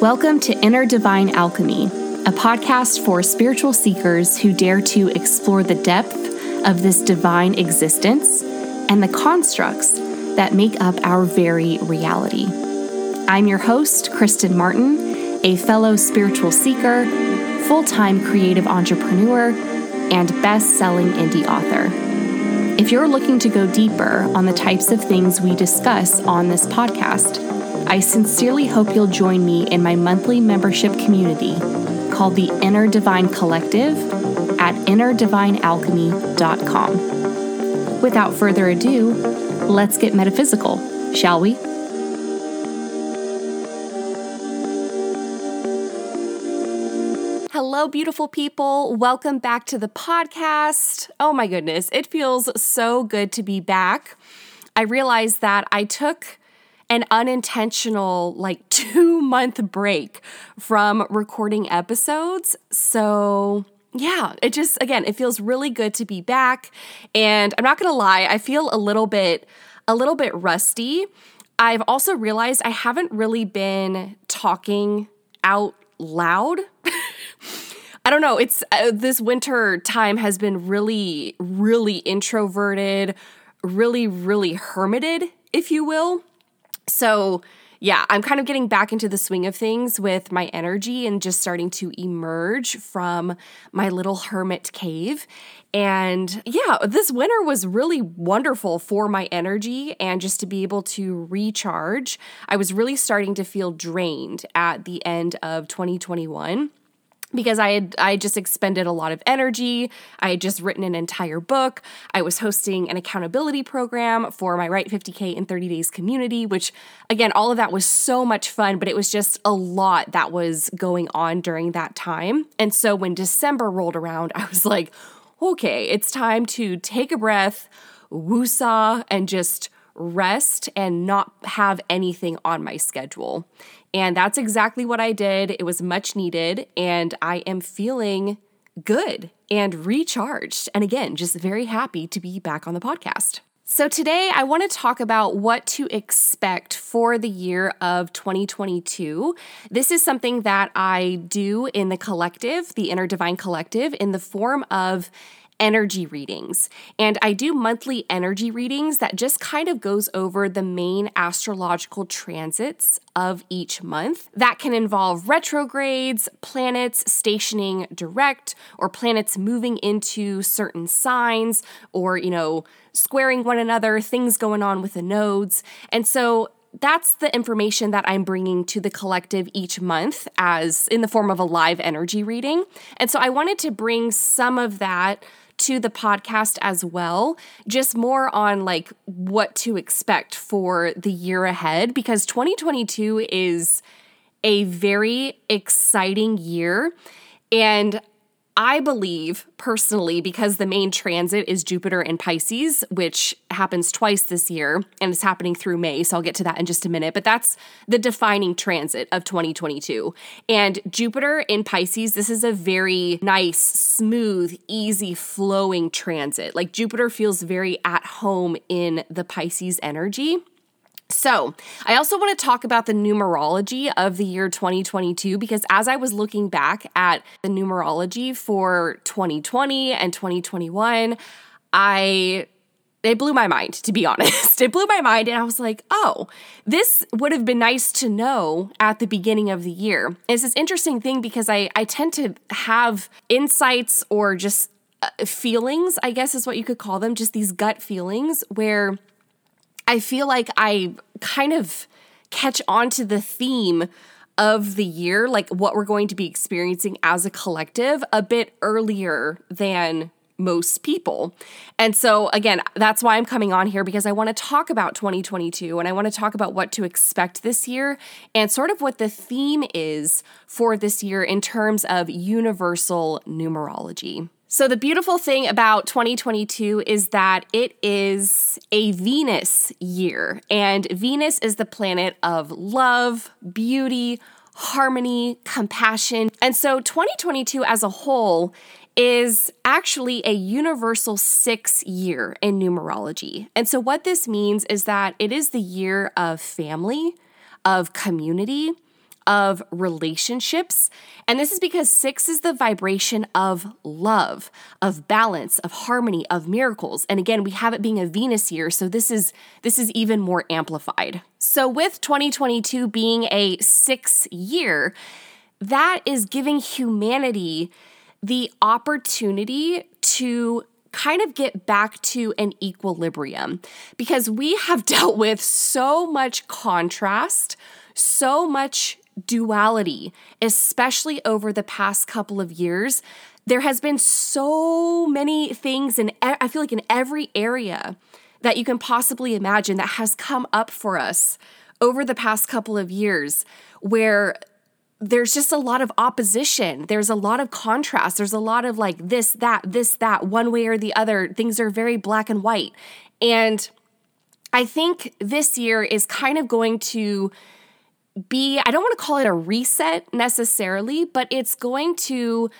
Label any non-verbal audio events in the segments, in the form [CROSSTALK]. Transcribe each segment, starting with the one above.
Welcome to Inner Divine Alchemy, a podcast for spiritual seekers who dare to explore the depth of this divine existence and the constructs that make up our very reality. I'm your host, Kristen Martin, a fellow spiritual seeker, full time creative entrepreneur, and best selling indie author. If you're looking to go deeper on the types of things we discuss on this podcast, I sincerely hope you'll join me in my monthly membership community called the Inner Divine Collective at innerdivinealchemy.com. Without further ado, let's get metaphysical, shall we? Hello, beautiful people. Welcome back to the podcast. Oh my goodness, it feels so good to be back. I realized that I took an unintentional, like, [LAUGHS] two month break from recording episodes. So, yeah, it just, again, it feels really good to be back. And I'm not gonna lie, I feel a little bit, a little bit rusty. I've also realized I haven't really been talking out loud. [LAUGHS] I don't know. It's uh, this winter time has been really, really introverted, really, really hermited, if you will. So, yeah, I'm kind of getting back into the swing of things with my energy and just starting to emerge from my little hermit cave. And yeah, this winter was really wonderful for my energy and just to be able to recharge. I was really starting to feel drained at the end of 2021 because I had I just expended a lot of energy. I had just written an entire book. I was hosting an accountability program for my Write 50K in 30 Days community, which again, all of that was so much fun, but it was just a lot that was going on during that time. And so when December rolled around, I was like, okay, it's time to take a breath, woosah, and just rest and not have anything on my schedule. And that's exactly what I did. It was much needed, and I am feeling good and recharged. And again, just very happy to be back on the podcast. So, today I want to talk about what to expect for the year of 2022. This is something that I do in the collective, the Inner Divine Collective, in the form of energy readings. And I do monthly energy readings that just kind of goes over the main astrological transits of each month. That can involve retrogrades, planets stationing direct, or planets moving into certain signs, or, you know, squaring one another, things going on with the nodes. And so that's the information that I'm bringing to the collective each month as in the form of a live energy reading. And so I wanted to bring some of that to the podcast as well, just more on like what to expect for the year ahead because 2022 is a very exciting year. And I believe personally, because the main transit is Jupiter in Pisces, which happens twice this year and it's happening through May. So I'll get to that in just a minute. But that's the defining transit of 2022. And Jupiter in Pisces, this is a very nice, smooth, easy flowing transit. Like Jupiter feels very at home in the Pisces energy. So, I also want to talk about the numerology of the year 2022 because as I was looking back at the numerology for 2020 and 2021, I it blew my mind to be [LAUGHS] honest. It blew my mind and I was like, "Oh, this would have been nice to know at the beginning of the year." It's this interesting thing because I I tend to have insights or just uh, feelings, I guess is what you could call them, just these gut feelings where I feel like I kind of catch on to the theme of the year, like what we're going to be experiencing as a collective, a bit earlier than most people. And so, again, that's why I'm coming on here because I want to talk about 2022 and I want to talk about what to expect this year and sort of what the theme is for this year in terms of universal numerology. So, the beautiful thing about 2022 is that it is a Venus year, and Venus is the planet of love, beauty, harmony, compassion. And so, 2022 as a whole is actually a universal six year in numerology. And so, what this means is that it is the year of family, of community, of relationships. And this is because six is the vibration of love, of balance, of harmony, of miracles. And again, we have it being a Venus year, so this is this is even more amplified. So with 2022 being a 6 year, that is giving humanity the opportunity to kind of get back to an equilibrium because we have [LAUGHS] dealt with so much contrast, so much duality, especially over the past couple of years. There has been so many things, and I feel like in every area that you can possibly imagine that has come up for us over the past couple of years where there's just a lot of opposition. There's a lot of contrast. There's a lot of like this, that, this, that, one way or the other. Things are very black and white. And I think this year is kind of going to be, I don't want to call it a reset necessarily, but it's going to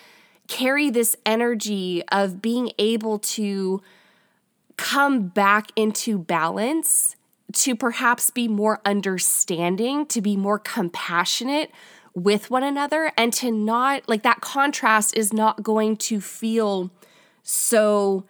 carry this energy of being able to come back into balance, to perhaps be more understanding, to be more compassionate with one another and to not like that contrast is not going to feel so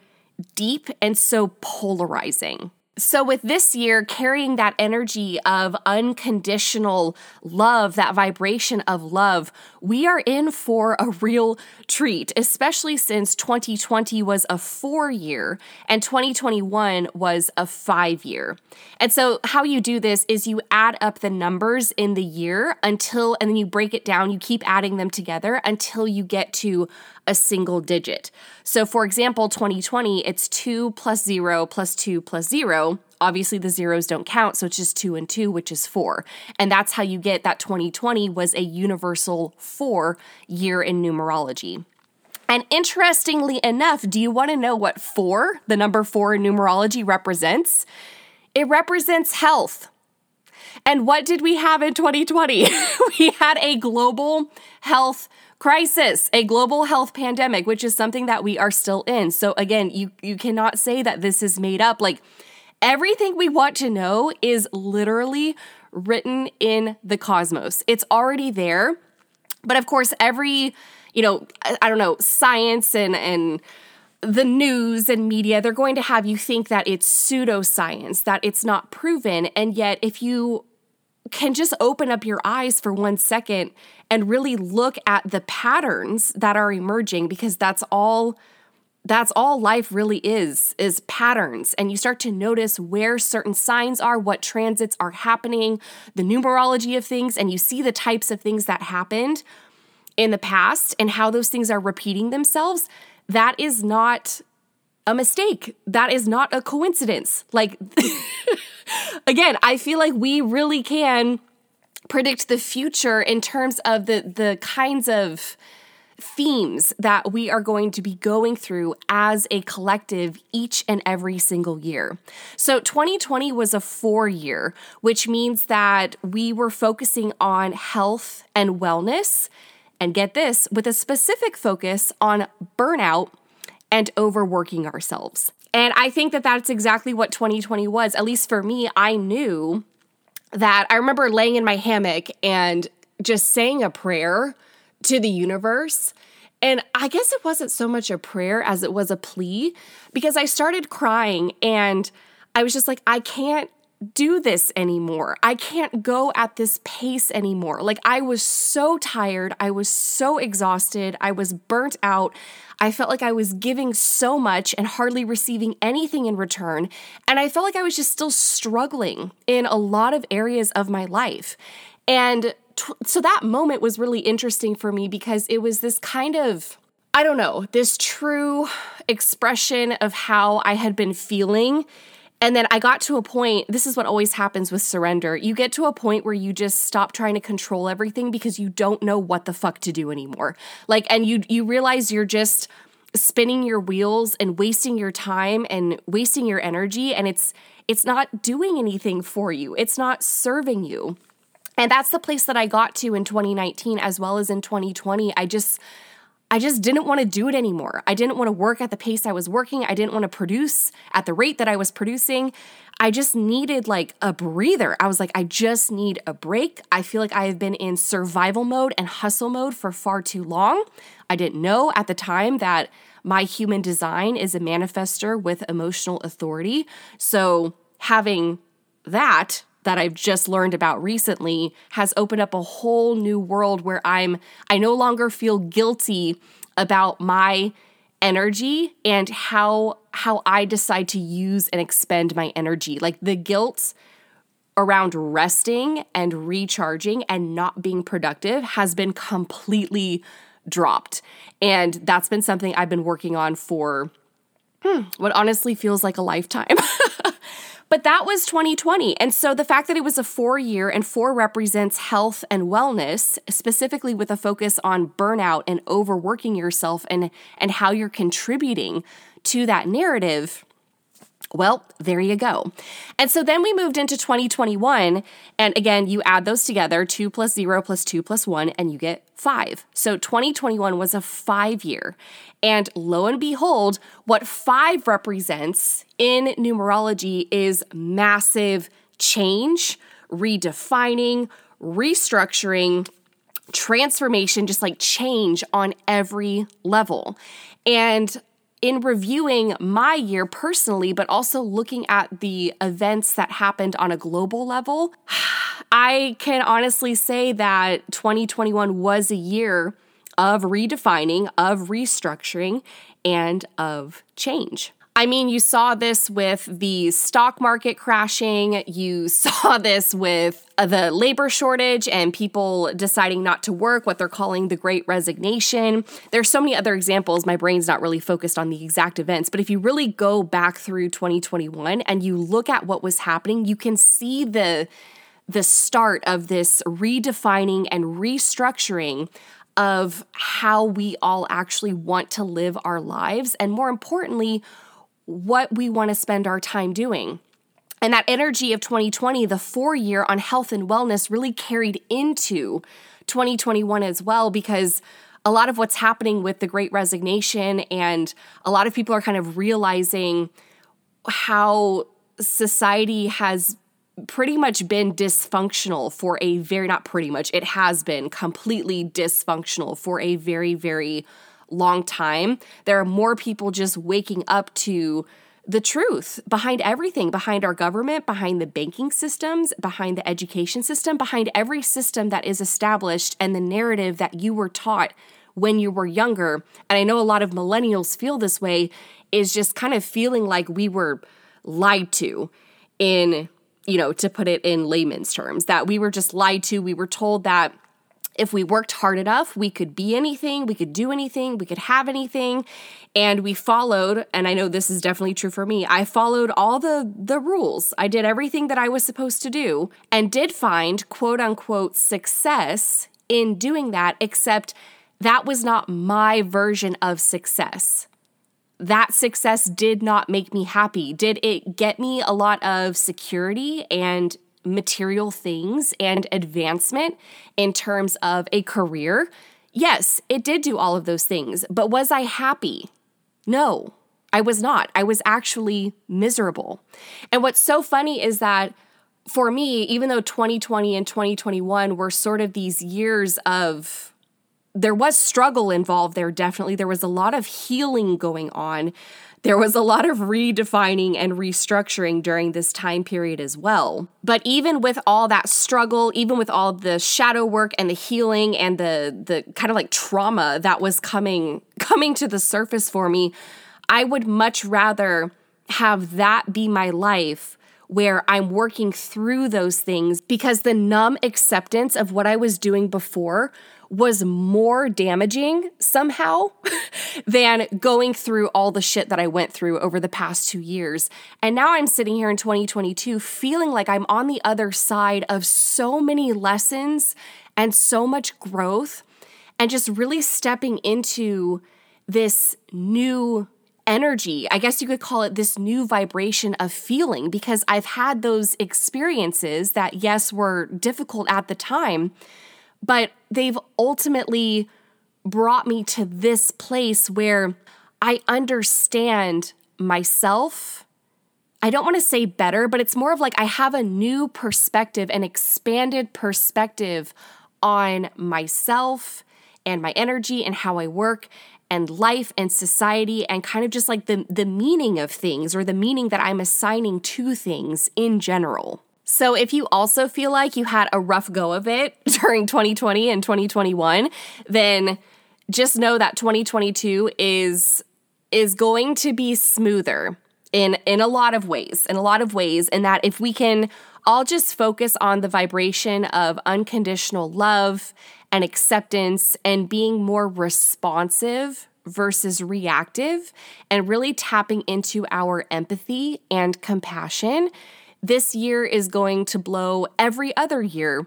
deep and so polarizing. So, with this year carrying that energy of unconditional love, that vibration of love, we are in for a real treat, especially since 2020 was a four year and 2021 was a five year. And so, how you do this is you add up the numbers in the year until, and then you break it down, you keep adding them together until you get to a single digit. So, for example, 2020, it's 2 plus 0 plus 2 plus 0. Obviously, the zeros don't count, so it's just 2 and 2, which is 4. And that's how you get that 2020 was a universal 4 year in numerology. And interestingly enough, do you want to know what 4, the number 4 in numerology, represents? It represents health. And what did we have in 2020? [LAUGHS] we had a global health crisis, a global health pandemic, which is something that we are still in. So again, you you cannot say that this is made up. Like everything we want to know is literally written in the cosmos. It's already there. But of course, every, you know, I, don't know, science and and the news and media, they're going to have you think that it's pseudoscience, that it's not proven. And yet, if you can just open up your eyes for one second and really look at the patterns that are emerging because that's all that's all life really is is patterns. And you start to notice where certain signs are what transits are happening the numerology of things and you see the types of things that happened in the past and how those things are repeating themselves. That is not a mistake. That is not a coincidence. Like [LAUGHS] again, I feel like we really can predict the future in terms of the the kinds of themes that we are going to be going through as a collective each and every single year. So 2020 was a 4 year, which means that we were focusing on health and wellness and get this with a specific focus on burnout and overworking ourselves. And I think that that's exactly what 2020 was. At least for me, I knew that I remember laying in my hammock and just saying a prayer to the universe. And I guess it wasn't so much a prayer as it was a plea because I started crying and I was just like, I can't do this anymore. I can't go at this pace anymore. Like, I was so tired. I was so exhausted. I was burnt out. I felt like I was giving so much and hardly receiving anything in return. And I felt like I was just still struggling in a lot of areas of my life. And t- so that moment was really interesting for me because it was this kind of, I don't know, this true expression of how I had been feeling and then I got to a point, this is what always happens with surrender. You get to a point where you just stop trying to control everything because you don't know what the fuck to do anymore. Like and you you realize you're just spinning your wheels and wasting your time and wasting your energy and it's it's not doing anything for you. It's not serving you. And that's the place that I got to in 2019 as well as in 2020. I just I just didn't want to do it anymore. I didn't want to work at the pace I was working. I didn't want to produce at the rate that I was producing. I just needed like a breather. I was like, I just need a break. I feel like I have been in survival mode and hustle mode for far too long. I didn't know at the time that my human design is a manifester with emotional authority. So having that that I've just learned about recently has opened up a whole new world where I'm I no longer feel guilty about my energy and how how I decide to use and expend my energy. Like the guilt around resting and recharging and not being productive has been completely dropped. And that's been something I've been working on for hmm, what honestly feels like a lifetime. [LAUGHS] But that was 2020. And so the fact that it was a four year and four represents health and wellness, specifically with a focus on burnout and overworking yourself and, and how you're contributing to that narrative. Well, there you go. And so then we moved into 2021. And again, you add those together two plus zero plus two plus one, and you get five. So 2021 was a five year. And lo and behold, what five represents in numerology is massive change, redefining, restructuring, transformation, just like change on every level. And in reviewing my year personally, but also looking at the events that happened on a global level, [SIGHS] I can honestly say that 2021 was a year of redefining, of restructuring, and of change. I mean, you saw this with the stock market crashing. You [LAUGHS] saw this with uh, the labor shortage and people deciding not to work, what they're calling the great resignation. There's so many other examples. My brain's not really focused on the exact events, but if you really go back through 2021 and you look at what was happening, you can see the the start of this redefining and restructuring of how we all actually want to live our lives and more importantly what we want to spend our time doing. And that energy of 2020, the four year on health and wellness, really carried into 2021 as well, because a lot of what's happening with the great resignation, and a lot of people are kind of realizing how society has pretty much been dysfunctional for a very, not pretty much, it has been completely dysfunctional for a very, very long time, there are more people just waking up to the truth behind everything, behind our government, behind the banking systems, behind the education system, behind every system that is established and the narrative that you were taught when you were younger. And I know a lot of millennials feel this way, is just kind of feeling like we were lied to in, you know, to put it in layman's terms, that we were just lied to. We were told that if we worked hard enough, we could be anything, we could do anything, we could have anything. And we followed, and I know this is definitely true for me. I followed all the the rules. I did everything that I was supposed to do and did find quote unquote success in doing that, except that was not my version of success. That success did not make me happy. Did it get me a lot of security and material things and advancement in terms of a career, yes, it did do all of those things. But was I happy? No, I was not. I was actually miserable. And what's so funny is that for me, even though 2020 and 2021 were sort of these years of there was struggle involved there definitely there was a lot of healing going on there was a lot of redefining and restructuring during this time period as well. But even with all that struggle, even with all the shadow work and the healing and the the kind of like trauma that was coming [LAUGHS] coming to the surface for me, I would much rather have that be my life where I'm working through those things because the numb acceptance of what I was doing before was more damaging somehow [LAUGHS] than going through all the shit that I went through over the past two years. And now I'm sitting here in 2022 feeling like I'm on the other side of so many lessons and so much growth and just really stepping into this new energy. I guess you could call it this new vibration of feeling because I've had those experiences that, yes, were difficult at the time but they've ultimately brought me to this place where I understand myself. I don't want to say better, but it's more of like I have a new perspective, an expanded perspective on myself and my energy and how I work and life and society and kind of just like the the meaning of things or the meaning that I'm assigning to things in general. So if you also feel like you had a rough go of it [LAUGHS] during 2020 and 2021, then just know that 2022 is is going to be smoother in in a lot of ways. In a lot of ways and that if we can all just focus on the vibration of unconditional love and acceptance and being more responsive versus reactive and really tapping into our empathy and compassion this year is going to blow every other year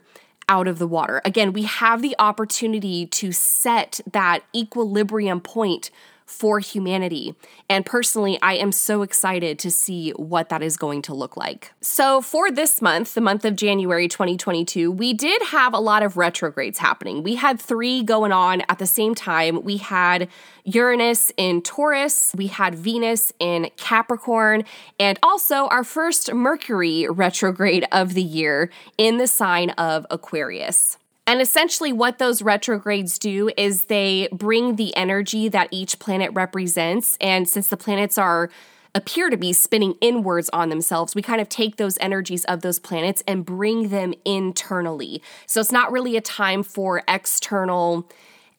out of the water. Again, we have the opportunity to set that equilibrium point for humanity. And personally, I am so excited to see what that is going to look like. So, for this month, the month of January 2022, we did have a lot of retrogrades happening. We had three going on at the same time. We had Uranus in Taurus, we had Venus in Capricorn, and also our first Mercury retrograde of the year in the sign of Aquarius. And essentially, what those retrogrades do is they bring the energy that each planet represents. And since the planets are appear to be spinning inwards on themselves, we kind of take those energies of those planets and bring them internally. So it's not really a time for external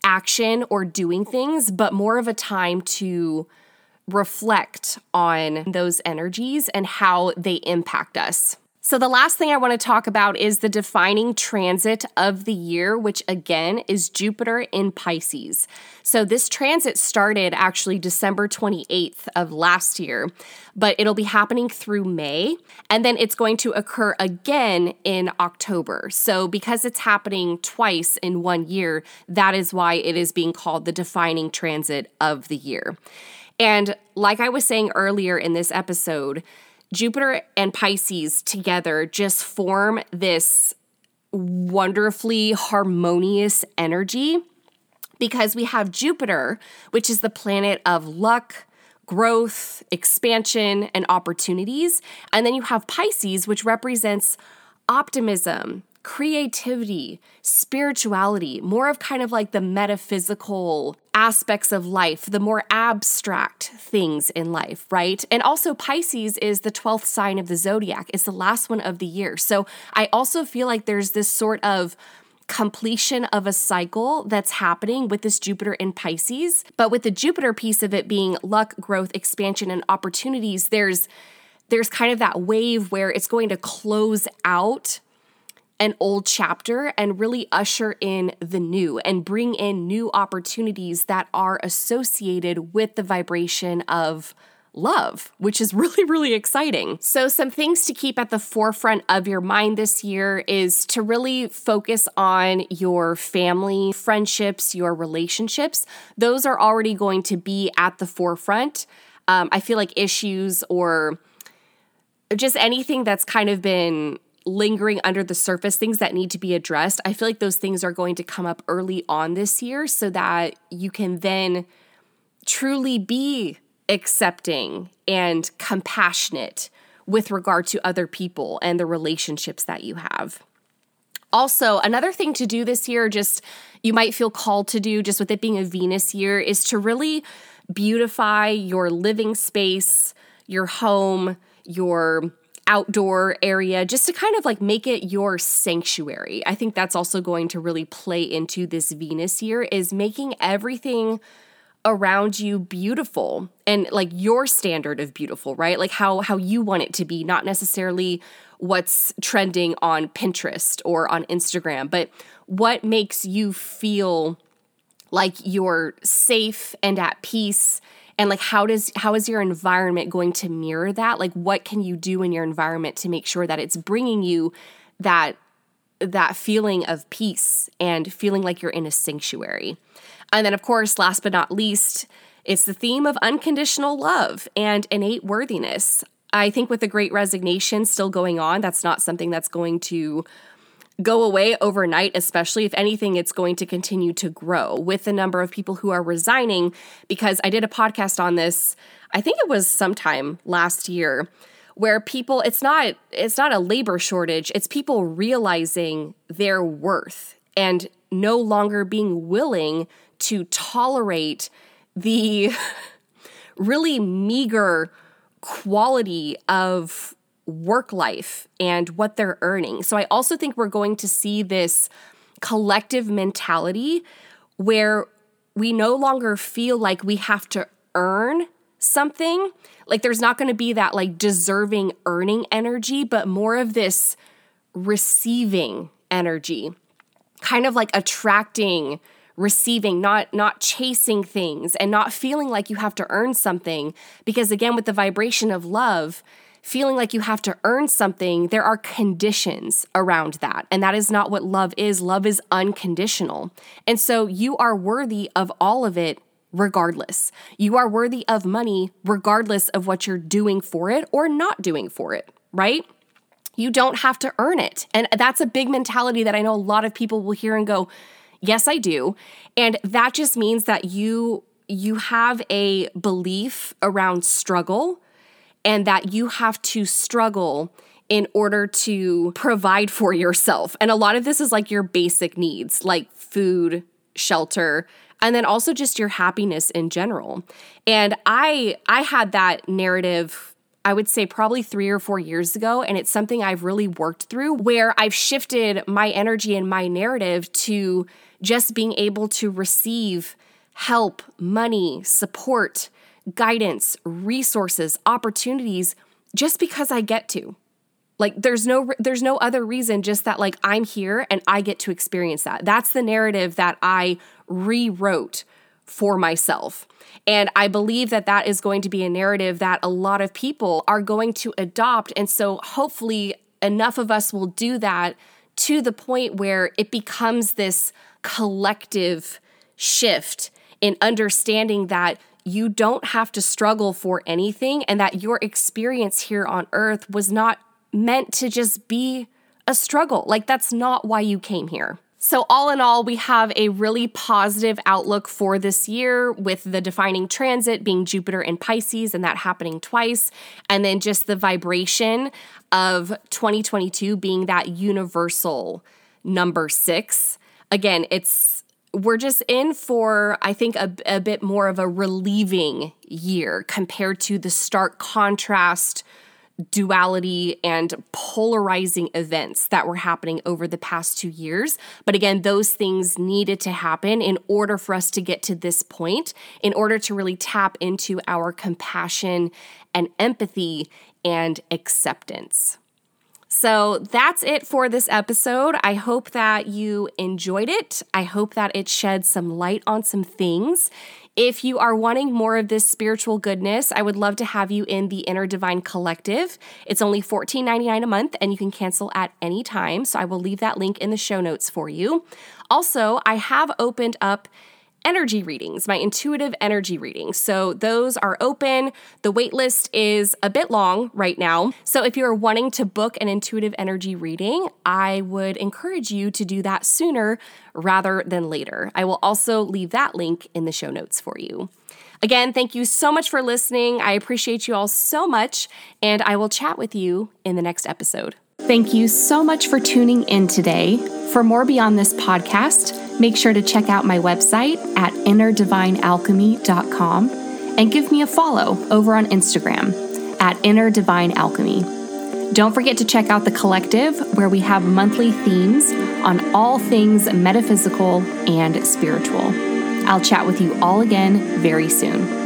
action or doing things, but more of a time to reflect on those energies and how they impact us. So, the last thing I want to talk about is the defining transit of the year, which again is Jupiter in Pisces. So, this transit started actually December 28th of last year, but it'll be happening through May, and then it's going to occur again in October. So, because it's happening twice in one year, that is why it is being called the defining transit of the year. And like I was saying earlier in this episode, Jupiter and Pisces together just form this wonderfully harmonious energy because we have Jupiter, which is the planet of luck, growth, expansion, and opportunities. And then you have Pisces, which represents optimism, creativity, spirituality, more of kind of like the metaphysical aspects of life, the more abstract things in life, right? And also, Pisces is the 12th sign of the zodiac, it's the last one of the year. So I also feel like there's this sort of completion of a cycle that's happening with this Jupiter in Pisces. But with the Jupiter piece of it being luck, growth, expansion, and opportunities, there's there's kind of that wave where it's going to close out an old chapter and really usher in the new and bring in new opportunities that are associated with the vibration of love, which is [LAUGHS] really, really exciting. So, some things to keep at the forefront of your mind this year is to really focus on your family, friendships, your relationships. Those are already going to be at the forefront. Um, I feel like issues or just anything that's kind of been lingering under the surface, things that need to be addressed, I feel like those things are going to come up early on this year so that you can then truly be accepting and compassionate with regard to other people and the relationships that you have. Also, another thing to do this year, just you might feel called to do, just with it being a Venus year, is to really beautify your living space, your home, your outdoor area just to kind of like make it your sanctuary. I think that's also going to really play into this Venus year is making everything around you beautiful and like your standard of beautiful, right? Like how how you want it to be, not necessarily what's trending on Pinterest or on Instagram, but what makes you feel like you're safe and at peace and like how does how is your environment going to mirror that? Like what can you do in your environment to make sure that it's bringing you that that feeling of peace and feeling like you're in a sanctuary? And then of course last but not least it's the theme of unconditional love and innate worthiness. I think with the great resignation still going on that's not something that's going to go away overnight, especially if anything, it's going to continue to grow with the number of people who are resigning. Because I did a podcast on this, I think it was sometime last year, where people it's not it's not a labor shortage, it's people realizing their worth and no longer being willing to tolerate the [LAUGHS] really meager quality of work life and what they're earning. So I also think we're going to see this collective mentality where we no longer feel like we have to earn something. Like there's not going to be that like deserving earning energy, but more of this receiving energy. Kind of like attracting receiving not not chasing things and not feeling like you have to earn something because again with the vibration of love feeling like you have to earn something, there are conditions around that. And that is not what love is. Love is unconditional. And so you are worthy of all of it regardless. You are worthy of money regardless of what you're doing for it or not doing for it, right? You don't have to earn it. And that's a big mentality that I know a lot of people will hear and go, "Yes, I do." And that just means that you you have a belief around struggle and that you have to struggle in order to provide for yourself. And a lot of this is like your basic needs, like food, shelter, and then also just your happiness in general. And I I had that narrative I would say probably 3 or 4 years ago and it's something I've really worked through where I've shifted my energy and my narrative to just being able to receive help, money, support, guidance, resources, opportunities just because I get to. Like there's no there's no other reason just that like I'm here and I get to experience that. That's the narrative that I rewrote for myself. And I believe that that is going to be a narrative that a lot of people are going to adopt and so hopefully enough of us will do that to the point where it becomes this collective shift in understanding that you don't have to struggle for anything and that your experience here on earth was not meant to just be a struggle. Like, that's not why you came here. So, all in all, we have a really positive outlook for this year with the defining transit being Jupiter in Pisces and that happening twice. And then just the vibration of 2022 being that universal number six. Again, it's we're just in for, I think, a, a bit more of a relieving year compared to the stark contrast, duality, and polarizing events that were happening over the past two years. But again, those things needed to happen in order for us to get to this point, in order to really tap into our compassion and empathy and acceptance. So that's it for this episode. I hope that you enjoyed it. I hope that it shed some light on some things. If you are wanting more of this spiritual goodness, I would love to have you in the Inner Divine Collective. It's only $14.99 a month and you can cancel at any time. So I will leave that link in the show notes for you. Also, I have opened up energy readings, my intuitive energy readings. So those are open. The waitlist is a bit long right now. So if you're wanting to book an intuitive energy reading, I would encourage you to do that sooner rather than later. I will also leave that link in the show notes for you. Again, thank you so much for listening. I appreciate you all so much, and I will chat with you in the next episode. Thank you so much for tuning in today. For more beyond this podcast, make sure to check out my website at innerdivinealchemy.com and give me a follow over on Instagram at Inner Divine Alchemy. Don't forget to check out the collective where we have monthly themes on all things metaphysical and spiritual. I'll chat with you all again very soon.